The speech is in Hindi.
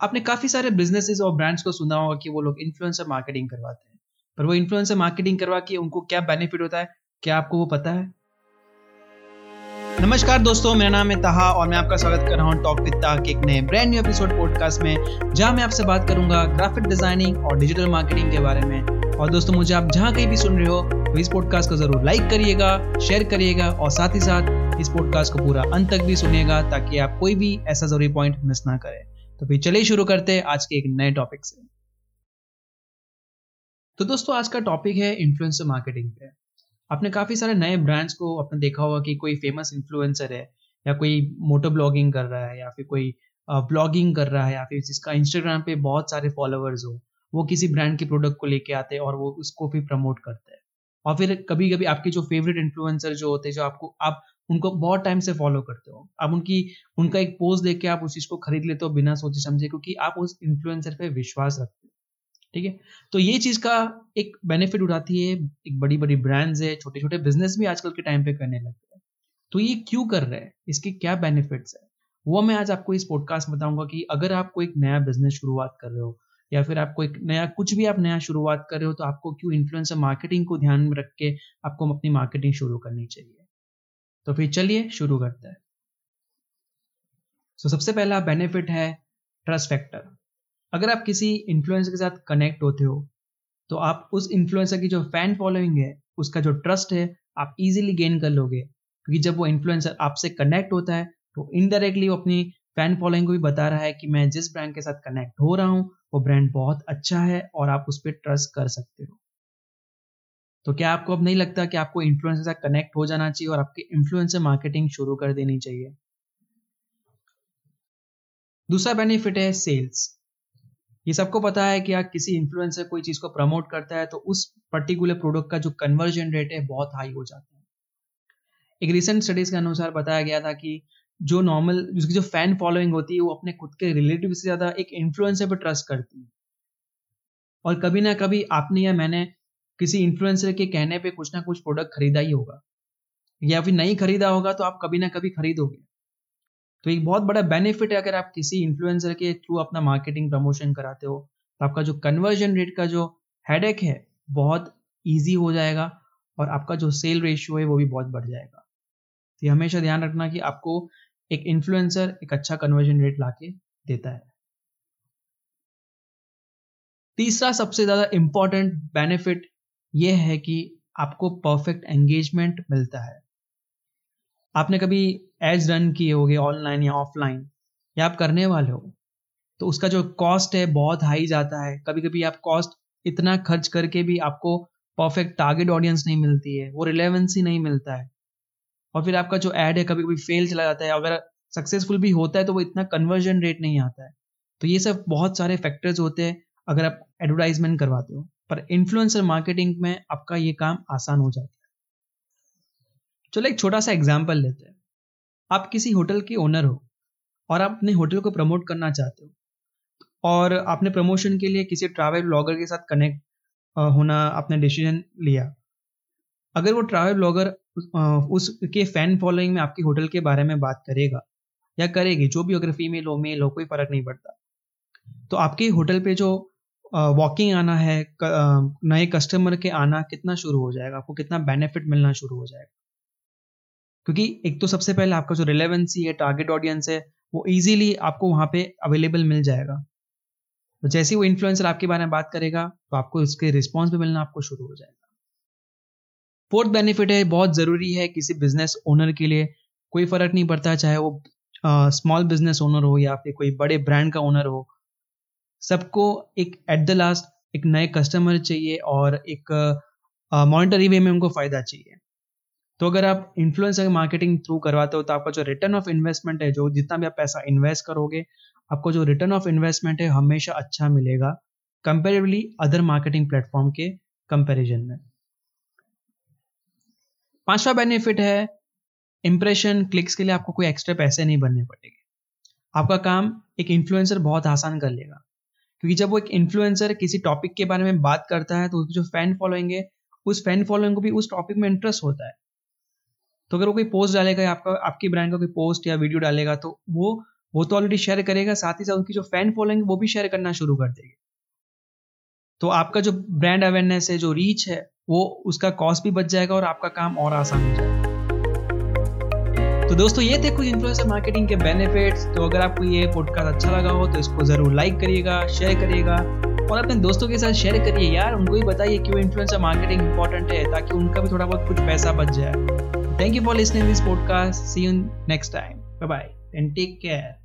आपने काफ़ी सारे बिजनेसेस और ब्रांड्स को सुना होगा कि वो लोग इन्फ्लुएंसर मार्केटिंग करवाते हैं। पर वो इन्फ्लुएंसर मार्केटिंग करवा के उनको क्या बेनिफिट होता है, क्या आपको वो पता है? नमस्कार दोस्तों, मेरा नाम है तहा और मैं आपका स्वागत कर रहा हूँ टॉक विद ताहा एक नए ब्रांड न्यू एपिसोड पॉडकास्ट में, जहाँ मैं आपसे बात करूँगा ग्राफिक डिज़ाइनिंग और डिजिटल मार्केटिंग के बारे में। और दोस्तों, मुझे आप जहाँ कहीं भी सुन रहे हो तो इस पॉडकास्ट को ज़रूर लाइक करिएगा शेयर करिएगा और साथ ही साथ इस पॉडकास्ट को पूरा अंत तक भी सुनिएगा ताकि आप कोई भी ऐसा ज़रूरी पॉइंट मिस ना करें। तो फिर चलिए शुरू करते हैं आज के एक नए टॉपिक से। तो दोस्तों, आज का टॉपिक है इन्फ्लुएंसर मार्केटिंग पे। आपने काफ़ी सारे नए ब्रांड्स को आपने देखा होगा कि कोई फ़ेमस इन्फ्लुएंसर है, या कोई मोटर ब्लॉगिंग कर रहा है, या फिर कोई ब्लॉगिंग कर रहा है, या फिर जिसका इंस्टाग्राम पे बहुत सारे फॉलोअर्स हो, वो किसी ब्रांड के प्रोडक्ट को लेके आते हैं और वो उसको भी प्रमोट करते हैं। और फिर कभी कभी आपके जो फेवरेट इन्फ्लुएंसर जो होते हैं, जो आपको, आप उनको बहुत टाइम से फॉलो करते हो। आप उनकी, उनका एक पोस्ट देख के आप उस चीज़ को खरीद लेते हो बिना सोचे समझे, क्योंकि आप उस इन्फ्लुएंसर पे विश्वास रखते हो। ठीक है? तो ये चीज़ का एक बेनिफिट उठाती है, एक बड़ी बड़ी ब्रांड्स है छोटे छोटे बिज़नेस भी आजकल के टाइम पे करने लगते हैं। तो ये क्यों कर रहे हैं? इसके क्या बेनिफिट्स है? वो मैं आज आपको इस पॉडकास्ट बताऊँगा कि अगर आप कोई नया बिज़नेस शुरुआत कर रहे हो या फिर आपको एक नया कुछ भी आप नया शुरुआत कर रहे हो तो आपको क्यों इन्फ्लुएंसर मार्केटिंग को ध्यान में रख के आपको अपनी मार्केटिंग शुरू करनी चाहिए? तो फिर चलिए शुरू करते हैं। तो so, सबसे पहला बेनिफिट है ट्रस्ट फैक्टर अगर आप किसी इन्फ्लुएंसर के साथ कनेक्ट होते हो तो आप उस इन्फ्लुएंसर की जो फ़ैन फॉलोइंग है उसका जो ट्रस्ट है आप इजीली गेन कर लोगे क्योंकि जब वो इन्फ्लुएंसर आपसे कनेक्ट होता है तो इनडायरेक्टली वो अपनी फ़ैन फॉलोइंग को भी बता रहा है कि मैं जिस ब्रांड के साथ कनेक्ट हो रहा हूँ, वो ब्रांड बहुत अच्छा है और आप उस पर ट्रस्ट कर सकते हो। तो क्या आपको अब नहीं लगता कि आपको इन्फ्लुएंसर से कनेक्ट हो जाना चाहिए और आपकी इन्फ्लुएंसर मार्केटिंग शुरू कर देनी चाहिए? दूसरा बेनिफिट है सेल्स ये सबको पता है कि आप किसी इन्फ्लुएंसर कोई चीज़ को प्रमोट करता है तो उस पर्टिकुलर प्रोडक्ट का जो कन्वर्जन रेट है बहुत हाई हो जाता है। एक रिसेंट स्टडीज़ के अनुसार बताया गया था कि जो नॉर्मल जिसकी जो फ़ैन फॉलोइंग होती है, वो अपने खुद के रिलेटिव से ज़्यादा एक इन्फ्लुएंसर पर ट्रस्ट करती है। और कभी ना कभी आपने या मैंने किसी इन्फ्लुएंसर के कहने पे कुछ ना कुछ प्रोडक्ट खरीदा ही होगा। या फिर नहीं खरीदा होगा तो आप कभी ना कभी खरीदोगे। तो एक बहुत बड़ा बेनिफिट है अगर आप किसी इन्फ्लुएंसर के थ्रू अपना मार्केटिंग प्रमोशन कराते हो तो आपका जो कन्वर्जन रेट का जो हेडेक है, बहुत ईजी हो जाएगा और आपका जो सेल रेशियो है, वो भी बहुत बढ़ जाएगा। तो हमेशा ध्यान रखना कि आपको एक इन्फ्लुएंसर एक अच्छा कन्वर्जन रेट लाके देता है। तीसरा सबसे ज़्यादा इंपॉर्टेंट बेनिफिट ये है कि आपको परफेक्ट एंगेजमेंट मिलता है। आपने कभी एड्स रन किए होंगे ऑनलाइन या ऑफलाइन या आप करने वाले हो तो उसका जो कॉस्ट है बहुत हाई जाता है। कभी कभी आप कॉस्ट इतना खर्च करके भी आपको परफेक्ट टारगेट ऑडियंस नहीं मिलती है, वो रिलेवेंसी नहीं मिलता है। और फिर आपका जो एड है कभी कभी फेल चला जाता है, अगर सक्सेसफुल भी होता है तो वो इतना कन्वर्जन रेट नहीं आता है। तो ये सब बहुत सारे फैक्टर्स होते हैं, अगर आप एडवर्टाइजमेंट करवाते हो, पर इन्फ्लुएंसर मार्केटिंग में आपका ये काम आसान हो जाता है। चलो एक छोटा सा एग्ज़ाम्पल लेते हैं। आप किसी होटल के ओनर हो, और आप अपने होटल को प्रमोट करना चाहते हो, और आपने प्रमोशन के लिए किसी ट्रैवल ब्लॉगर के साथ कनेक्ट होना, आपने डिसीज़न लिया अगर वो ट्रैवल ब्लॉगर उसके फ़ैन फॉलोइंग में आपके होटल के बारे में बात करेगा, या करेगी, जो भी अगर फीमेल हो मेल हो, कोई फ़र्क नहीं पड़ता। तो आपके होटल पे जो वॉकिंग आना है नए कस्टमर के आना कितना शुरू हो जाएगा? आपको कितना बेनिफिट मिलना शुरू हो जाएगा? क्योंकि एक तो सबसे पहले आपका जो रिलेवेंसी है टारगेट ऑडियंस है, वो इजीली आपको वहाँ पे अवेलेबल मिल जाएगा। तो जैसे वो इन्फ्लुएंसर आपके बारे में बात करेगा तो आपको उसके रिस्पॉन्स भी मिलना आपको शुरू हो जाएगा। फोर्थ बेनिफिट है, बहुत ज़रूरी है किसी बिज़नेस ओनर के लिए। कोई फ़र्क नहीं पड़ता, चाहे वो स्मॉल बिज़नेस ओनर हो या फिर कोई बड़े ब्रांड का ओनर हो। सबको एक एट द लास्ट एक नए कस्टमर चाहिए और एक मॉनिटरी वे में उनको फ़ायदा चाहिए। तो अगर आप इन्फ्लुएंसर मार्केटिंग थ्रू करवाते हो तो आपका जो रिटर्न ऑफ़ इन्वेस्टमेंट है, जो जितना भी आप पैसा इन्वेस्ट करोगे, आपको जो रिटर्न ऑफ़ इन्वेस्टमेंट है, हमेशा अच्छा मिलेगा। कंपेरेटिवली अदर मार्केटिंग प्लेटफॉर्म के कंपैरिजन में। पांचवा बेनिफिट है इंप्रेशन क्लिक्स के लिए आपको कोई एक्स्ट्रा पैसे नहीं भरने पड़ेंगे। आपका काम एक इन्फ्लुएंसर बहुत आसान कर लेगा। क्योंकि जब वो एक इन्फ्लुएंसर किसी टॉपिक के बारे में बात करता है तो उसकी जो फ़ैन फॉलोइंग है, उस फ़ैन फॉलोइंग को भी उस टॉपिक में इंटरेस्ट होता है। तो अगर वो कोई पोस्ट डालेगा या आपका, आपकी ब्रांड का कोई पोस्ट या वीडियो डालेगा तो वो वो तो ऑलरेडी शेयर करेगा, साथ ही साथ उनकी जो फ़ैन फॉलोइंग वो भी शेयर करना शुरू कर देगी। तो आपका जो ब्रांड अवेयरनेस है, जो रीच है वो उसका कॉस्ट भी बच जाएगा और आपका काम और आसान हो जाएगा। तो दोस्तों, ये थे कुछ इन्फ्लुएंसर मार्केटिंग के बेनिफिट्स तो अगर आपको ये पॉडकास्ट अच्छा लगा हो तो इसको ज़रूर लाइक करिएगा शेयर करिएगा और अपने दोस्तों के साथ शेयर करिए। यार, उनको भी बताइए क्यों इन्फ्लुएंसर मार्केटिंग इंपॉर्टेंट है, ताकि उनका भी थोड़ा बहुत कुछ पैसा बच जाए। Thank you for listening this podcast see you next time bye bye and take care